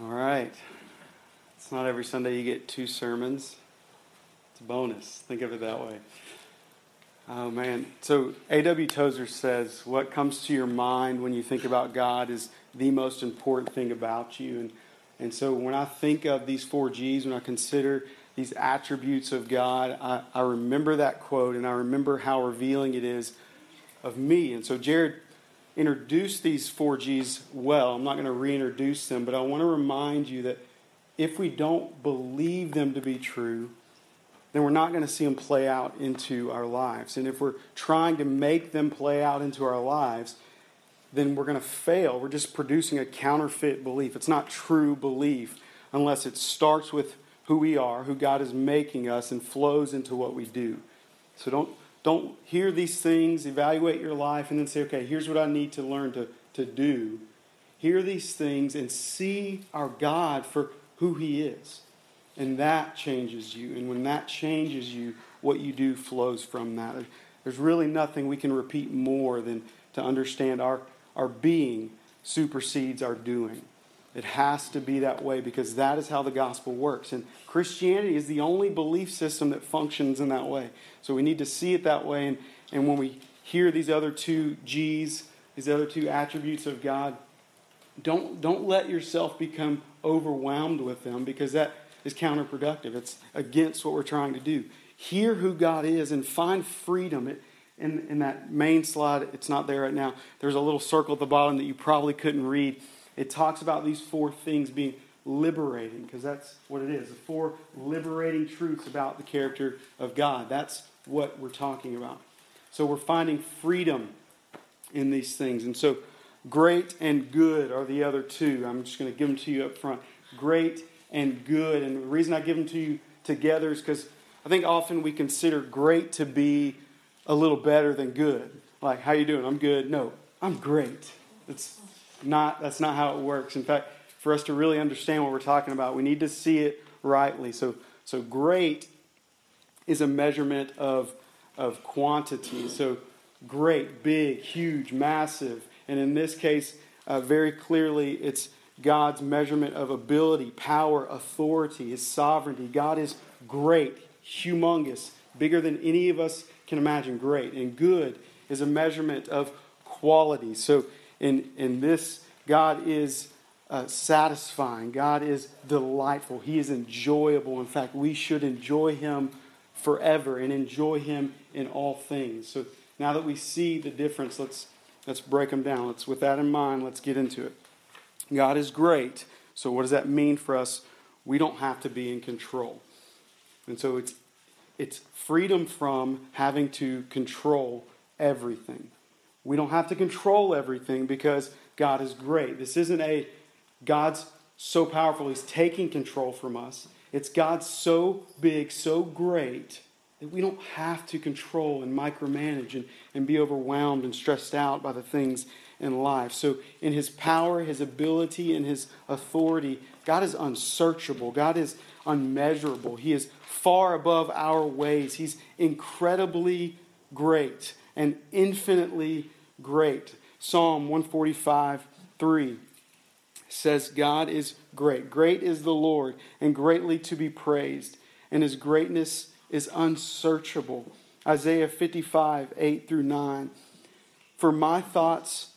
All right. It's not every Sunday you get two sermons. It's a bonus. Think of it that way. Oh, man. So, A.W. Tozer says, What comes to your mind when you think about God is the most important thing about you. And, and so, when I think of these four G's, when I consider these attributes of God, I, I remember that quote and I remember how revealing it is of me. And so, Jared introduced these four G's well. I'm not going to reintroduce them, but I want to remind you that if we don't believe them to be true, then we're not going to see them play out into our lives. And if we're trying to make them play out into our lives, then we're going to fail. We're just producing a counterfeit belief. It's not true belief unless it starts with who we are, who God is making us, and flows into what we do. So don't don't hear these things, evaluate your life, and then say, okay, here's what I need to learn to, to do. Hear these things and see our God for who He is. And that changes you. And when that changes you, what you do flows from that. There's really nothing we can repeat more than to understand our, our being supersedes our doing. It has to be that way because that is how the gospel works. And Christianity is the only belief system that functions in that way. So we need to see it that way. And, and when we hear these other two G's, these other two attributes of God, don't, don't let yourself become overwhelmed with them because that is counterproductive. It's against what we're trying to do. Hear who God is and find freedom. It, in, in that main slide, it's not there right now. There's a little circle at the bottom that you probably couldn't read it talks about these four things being liberating, because that's what it is the four liberating truths about the character of God. That's what we're talking about. So we're finding freedom in these things. And so, great and good are the other two. I'm just going to give them to you up front. Great and good. And the reason I give them to you together is because I think often we consider great to be a little better than good. Like, how you doing? I'm good. No, I'm great. It's not, that's not how it works. In fact, for us to really understand what we're talking about, we need to see it rightly. So, so great is a measurement of, of quantity. So great, big, huge, massive. And in this case, uh, very clearly, it's God's measurement of ability, power, authority, his sovereignty. God is great, humongous, bigger than any of us can imagine. Great. And good is a measurement of quality. So in, in this, God is uh, satisfying. God is delightful. He is enjoyable. In fact, we should enjoy Him forever and enjoy Him in all things. So now that we see the difference, let's, let's break them down. Let's, with that in mind, let's get into it. God is great. So, what does that mean for us? We don't have to be in control. And so, it's, it's freedom from having to control everything. We don't have to control everything because God is great. This isn't a God's so powerful, He's taking control from us. It's God so big, so great that we don't have to control and micromanage and, and be overwhelmed and stressed out by the things in life. So, in His power, His ability, and His authority, God is unsearchable. God is unmeasurable. He is far above our ways. He's incredibly great and infinitely great. Psalm 145 3 says, God is great. Great is the Lord, and greatly to be praised, and his greatness is unsearchable. Isaiah 55 8 through 9. For my thoughts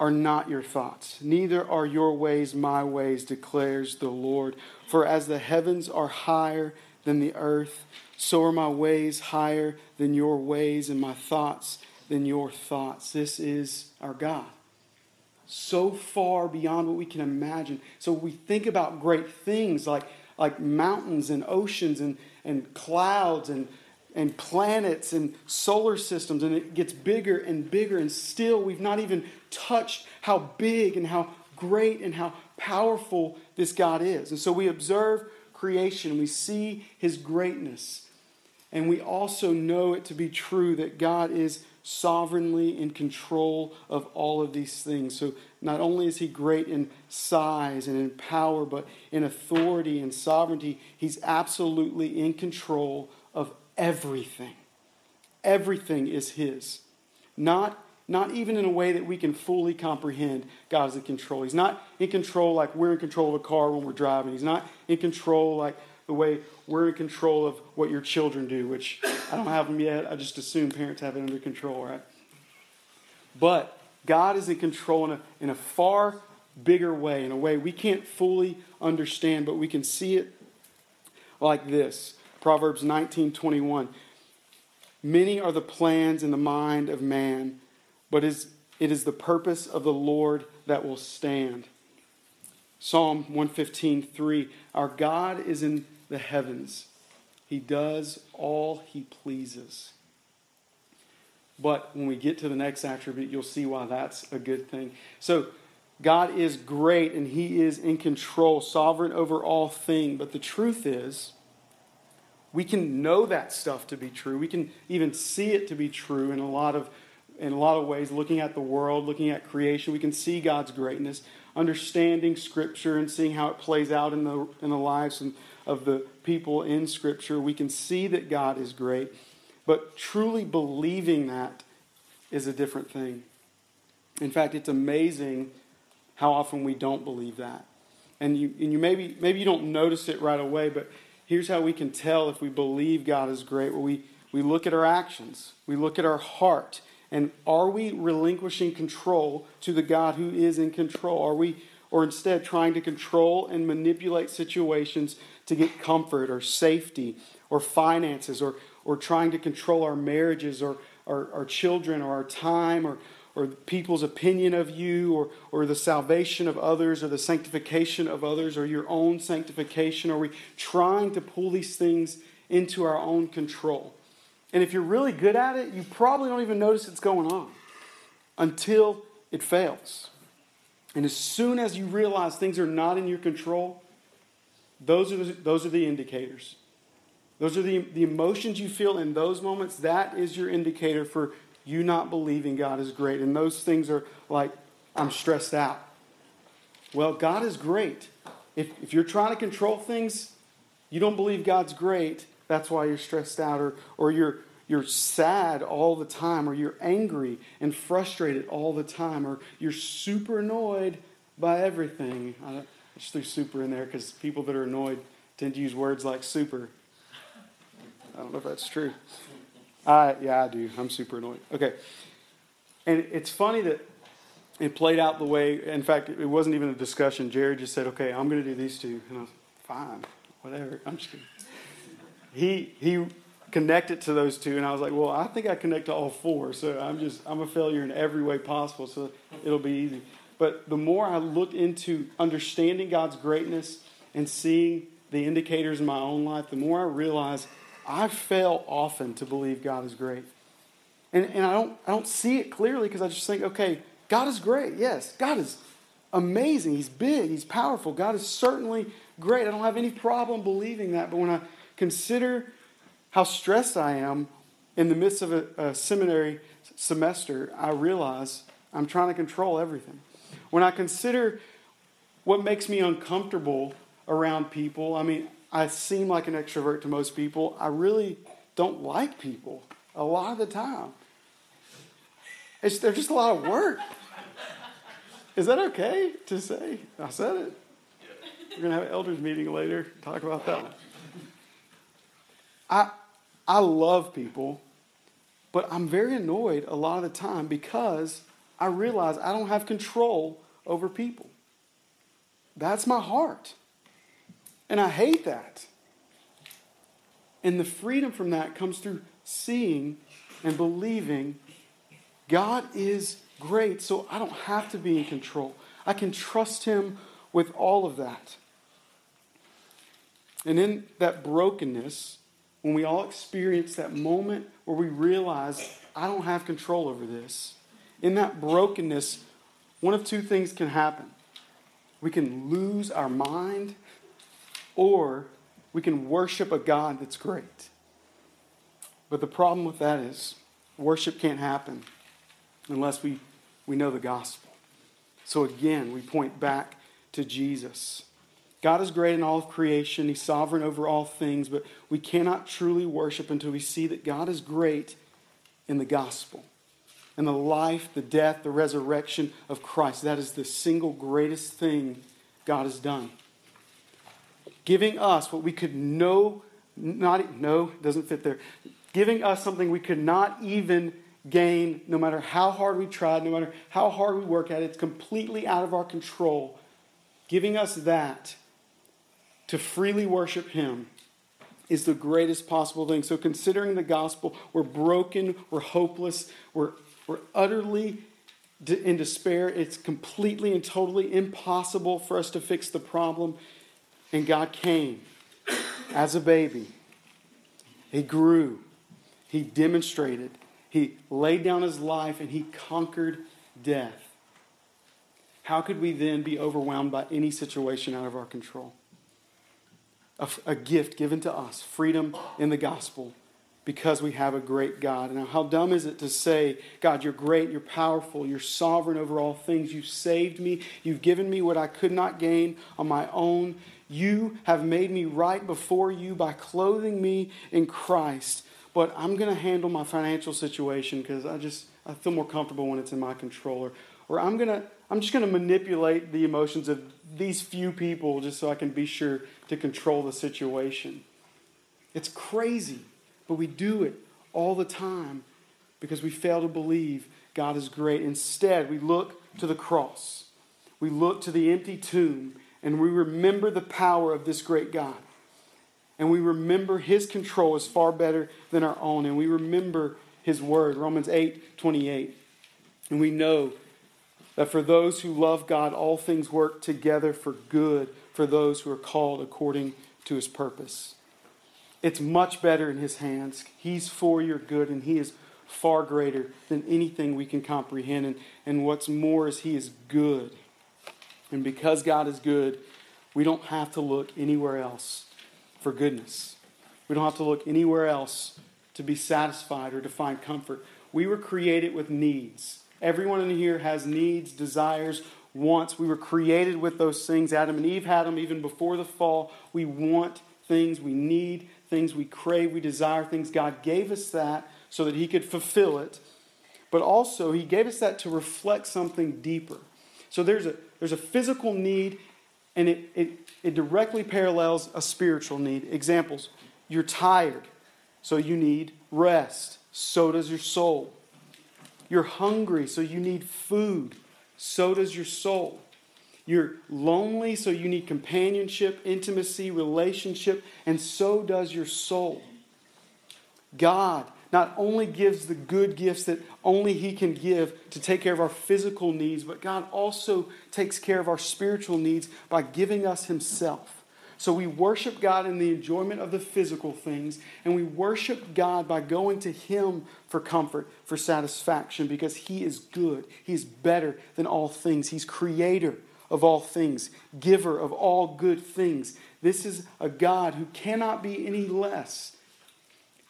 are not your thoughts, neither are your ways my ways, declares the Lord. For as the heavens are higher than the earth, so are my ways higher than your ways, and my thoughts than your thoughts. This is our God. So far beyond what we can imagine. So we think about great things like, like mountains and oceans and, and clouds and, and planets and solar systems, and it gets bigger and bigger, and still we've not even touched how big and how great and how powerful this God is. And so we observe creation, we see his greatness, and we also know it to be true that God is sovereignly in control of all of these things. So not only is he great in size and in power, but in authority and sovereignty, he's absolutely in control of everything. Everything is his. Not not even in a way that we can fully comprehend God is in control. He's not in control like we're in control of a car when we're driving. He's not in control like the way we're in control of what your children do, which I don't have them yet. I just assume parents have it under control, right? But God is in control in a, in a far bigger way, in a way we can't fully understand, but we can see it like this. Proverbs 19:21. Many are the plans in the mind of man, but it is the purpose of the Lord that will stand. Psalm 115:3. Our God is in the heavens. He does all he pleases. But when we get to the next attribute, you'll see why that's a good thing. So, God is great and He is in control, sovereign over all things. But the truth is, we can know that stuff to be true. We can even see it to be true in a lot of in a lot of ways, looking at the world, looking at creation, we can see God's greatness, understanding Scripture and seeing how it plays out in the in the lives of the people in Scripture. We can see that God is great. But truly believing that is a different thing. In fact, it's amazing how often we don't believe that. And you, and you maybe, maybe you don't notice it right away, but here's how we can tell if we believe God is great. Well, we, we look at our actions, we look at our heart, and are we relinquishing control to the God who is in control? Are we, or instead, trying to control and manipulate situations to get comfort or safety or finances or, or trying to control our marriages or our, our children or our time or, or people's opinion of you or, or the salvation of others or the sanctification of others or your own sanctification? Are we trying to pull these things into our own control? And if you're really good at it, you probably don't even notice it's going on until it fails. And as soon as you realize things are not in your control, those are the, those are the indicators. Those are the, the emotions you feel in those moments. That is your indicator for you not believing God is great. And those things are like, I'm stressed out. Well, God is great. If, if you're trying to control things, you don't believe God's great, that's why you're stressed out, or, or you're, you're sad all the time, or you're angry and frustrated all the time, or you're super annoyed by everything. I just threw super in there because people that are annoyed tend to use words like super. I don't know if that's true. I, yeah, I do. I'm super annoyed. Okay. And it's funny that it played out the way, in fact, it wasn't even a discussion. Jared just said, okay, I'm going to do these two. And I was, fine, whatever. I'm just kidding. He, he connected to those two, and I was like, well, I think I connect to all four. So I'm just, I'm a failure in every way possible, so it'll be easy. But the more I look into understanding God's greatness and seeing the indicators in my own life, the more I realize I fail often to believe God is great. And, and I, don't, I don't see it clearly because I just think, okay, God is great. Yes, God is amazing. He's big. He's powerful. God is certainly great. I don't have any problem believing that. But when I consider how stressed I am in the midst of a, a seminary semester, I realize I'm trying to control everything. When I consider what makes me uncomfortable around people, I mean, I seem like an extrovert to most people. I really don't like people a lot of the time. It's, they're just a lot of work. Is that okay to say? I said it. We're going to have an elders meeting later, talk about that one. I, I love people, but I'm very annoyed a lot of the time because I realize I don't have control over people. That's my heart. And I hate that. And the freedom from that comes through seeing and believing God is great, so I don't have to be in control. I can trust Him with all of that. And in that brokenness, when we all experience that moment where we realize, I don't have control over this, in that brokenness, one of two things can happen. We can lose our mind or we can worship a God that's great. But the problem with that is worship can't happen unless we, we know the gospel. So again, we point back to Jesus. God is great in all of creation, He's sovereign over all things, but we cannot truly worship until we see that God is great in the gospel. and the life, the death, the resurrection of Christ. That is the single greatest thing God has done. Giving us what we could know, not, no, doesn't fit there. Giving us something we could not even gain, no matter how hard we tried, no matter how hard we work at it. It's completely out of our control. Giving us that to freely worship Him is the greatest possible thing. So, considering the gospel, we're broken, we're hopeless, we're, we're utterly in despair. It's completely and totally impossible for us to fix the problem. And God came as a baby. He grew, He demonstrated, He laid down His life, and He conquered death. How could we then be overwhelmed by any situation out of our control? A, a gift given to us freedom in the gospel because we have a great God. And how dumb is it to say, God, you're great, you're powerful, you're sovereign over all things. You've saved me, you've given me what I could not gain on my own. You have made me right before you by clothing me in Christ. But I'm going to handle my financial situation because I just I feel more comfortable when it's in my control. Or, or I'm going to I'm just going to manipulate the emotions of these few people just so I can be sure to control the situation. It's crazy, but we do it all the time because we fail to believe God is great. Instead, we look to the cross, we look to the empty tomb, and we remember the power of this great God. And we remember his control is far better than our own. And we remember his word, Romans 8 28. And we know that for those who love God, all things work together for good for those who are called according to his purpose. It's much better in his hands. He's for your good, and he is far greater than anything we can comprehend. And, and what's more is he is good. And because God is good, we don't have to look anywhere else for goodness. We don't have to look anywhere else to be satisfied or to find comfort. We were created with needs. Everyone in here has needs, desires, wants. We were created with those things. Adam and Eve had them even before the fall. We want things, we need things, we crave, we desire things. God gave us that so that He could fulfill it. But also, He gave us that to reflect something deeper. So there's a, there's a physical need, and it, it, it directly parallels a spiritual need. Examples you're tired, so you need rest. So does your soul. You're hungry, so you need food. So does your soul. You're lonely, so you need companionship, intimacy, relationship, and so does your soul. God not only gives the good gifts that only He can give to take care of our physical needs, but God also takes care of our spiritual needs by giving us Himself. So we worship God in the enjoyment of the physical things, and we worship God by going to Him for comfort, for satisfaction, because He is good. He's better than all things. He's creator of all things, giver of all good things. This is a God who cannot be any less.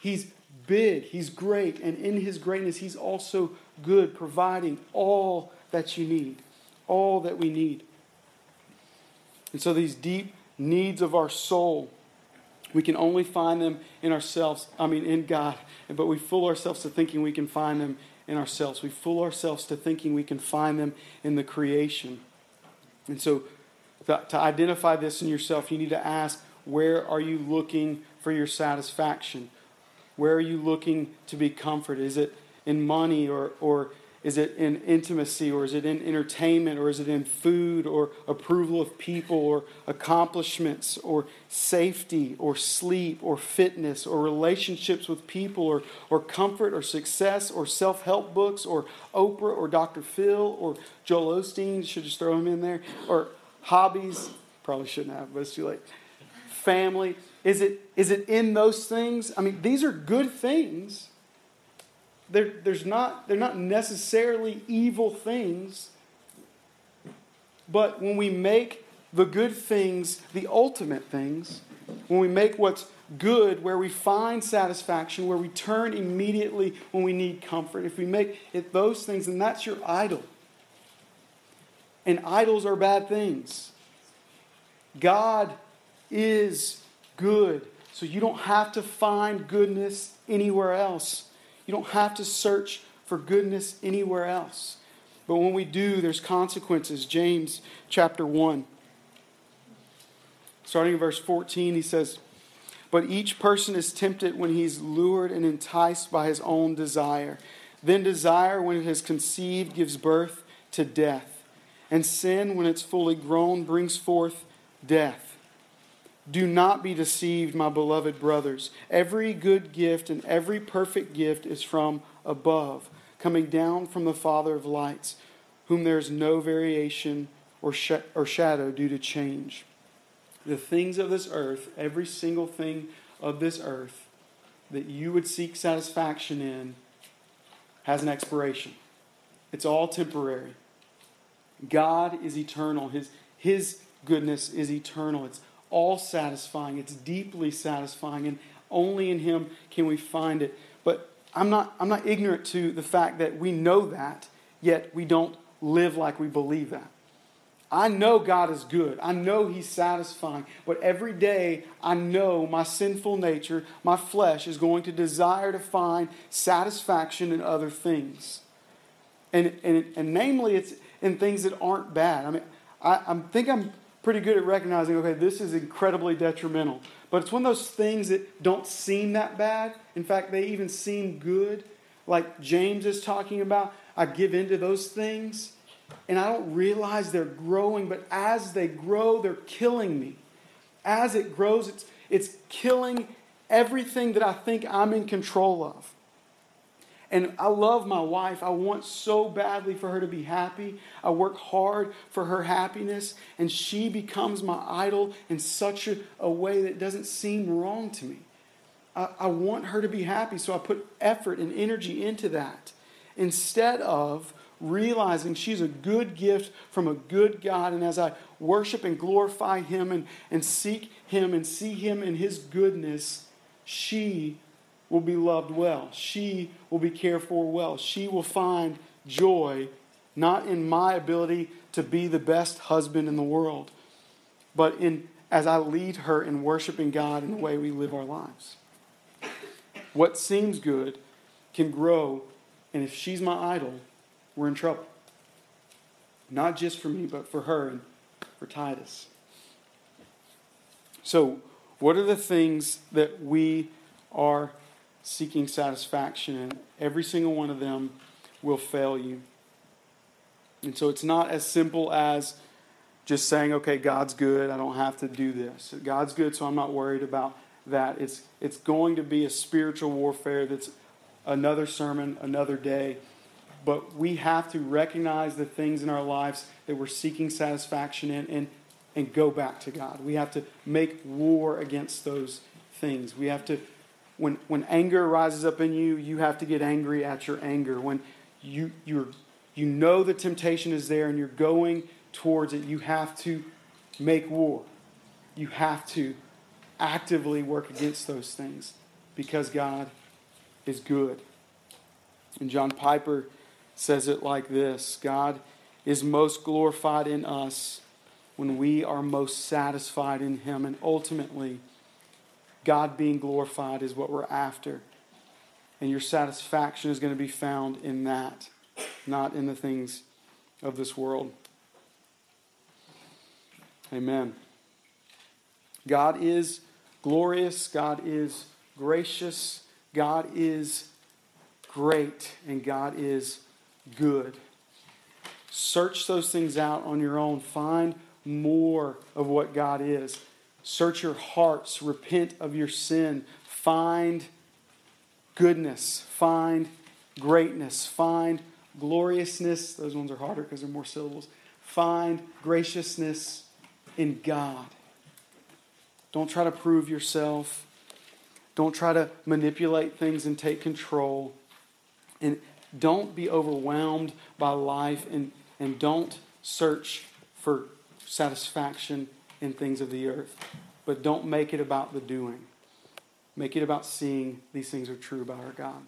He's big, He's great, and in His greatness, He's also good, providing all that you need, all that we need. And so these deep needs of our soul. We can only find them in ourselves, I mean, in God. But we fool ourselves to thinking we can find them in ourselves. We fool ourselves to thinking we can find them in the creation. And so, to identify this in yourself, you need to ask where are you looking for your satisfaction? Where are you looking to be comforted? Is it in money or, or is it in intimacy or is it in entertainment or is it in food or approval of people or accomplishments or safety or sleep or fitness or relationships with people or, or comfort or success or self help books or Oprah or Dr. Phil or Joel Osteen? Should just throw him in there. Or hobbies? Probably shouldn't have, but it's too late. Family? Is it, is it in those things? I mean, these are good things they're, there's not, they're not necessarily evil things, but when we make the good things the ultimate things, when we make what's good where we find satisfaction, where we turn immediately when we need comfort, if we make it those things, then that's your idol. And idols are bad things. God is good. So you don't have to find goodness anywhere else. You don't have to search for goodness anywhere else. But when we do, there's consequences. James chapter 1. Starting in verse 14, he says, But each person is tempted when he's lured and enticed by his own desire. Then desire, when it has conceived, gives birth to death. And sin, when it's fully grown, brings forth death. Do not be deceived, my beloved brothers. Every good gift and every perfect gift is from above, coming down from the Father of lights, whom there is no variation or, sh- or shadow due to change. The things of this earth, every single thing of this earth that you would seek satisfaction in, has an expiration. It's all temporary. God is eternal. His, his goodness is eternal. It's all satisfying. It's deeply satisfying, and only in Him can we find it. But I'm not, I'm not ignorant to the fact that we know that, yet we don't live like we believe that. I know God is good. I know He's satisfying. But every day, I know my sinful nature, my flesh, is going to desire to find satisfaction in other things. And, and, and namely, it's in things that aren't bad. I mean, I, I think I'm pretty good at recognizing, okay, this is incredibly detrimental. But it's one of those things that don't seem that bad. In fact, they even seem good. Like James is talking about, I give into those things and I don't realize they're growing, but as they grow, they're killing me. As it grows, it's, it's killing everything that I think I'm in control of. And I love my wife. I want so badly for her to be happy. I work hard for her happiness, and she becomes my idol in such a, a way that doesn't seem wrong to me. I, I want her to be happy, so I put effort and energy into that instead of realizing she's a good gift from a good God. And as I worship and glorify Him and, and seek Him and see Him in His goodness, she will be loved well. She will be cared for well. She will find joy not in my ability to be the best husband in the world, but in as I lead her in worshiping God in the way we live our lives. What seems good can grow, and if she's my idol, we're in trouble. Not just for me, but for her and for Titus. So, what are the things that we are seeking satisfaction in, every single one of them will fail you. And so it's not as simple as just saying, okay, God's good, I don't have to do this. God's good, so I'm not worried about that. It's, it's going to be a spiritual warfare that's another sermon, another day. But we have to recognize the things in our lives that we're seeking satisfaction in and, and go back to God. We have to make war against those things. We have to when, when anger rises up in you, you have to get angry at your anger. When you, you you know the temptation is there and you're going towards it, you have to make war. You have to actively work against those things because God is good. And John Piper says it like this God is most glorified in us when we are most satisfied in Him. And ultimately, God being glorified is what we're after. And your satisfaction is going to be found in that, not in the things of this world. Amen. God is glorious, God is gracious, God is great, and God is good. Search those things out on your own. Find more of what God is. Search your hearts, repent of your sin, find goodness, find greatness, find gloriousness. Those ones are harder because they're more syllables. Find graciousness in God. Don't try to prove yourself. Don't try to manipulate things and take control. And don't be overwhelmed by life and, and don't search for satisfaction in things of the earth. But don't make it about the doing. Make it about seeing these things are true about our God.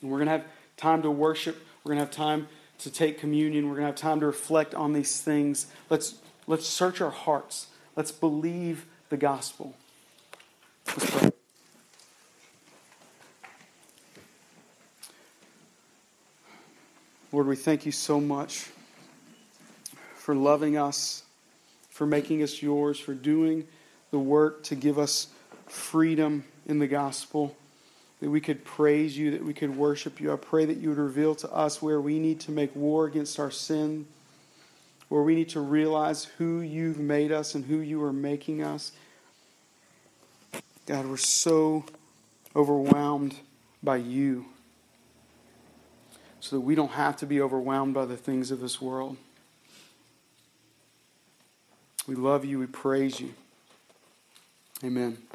And we're going to have time to worship. We're going to have time to take communion. We're going to have time to reflect on these things. Let's, let's search our hearts. Let's believe the gospel. Let's pray. Lord, we thank you so much for loving us, for making us yours, for doing the work to give us freedom in the gospel, that we could praise you, that we could worship you. I pray that you would reveal to us where we need to make war against our sin, where we need to realize who you've made us and who you are making us. God, we're so overwhelmed by you so that we don't have to be overwhelmed by the things of this world. We love you. We praise you. Amen.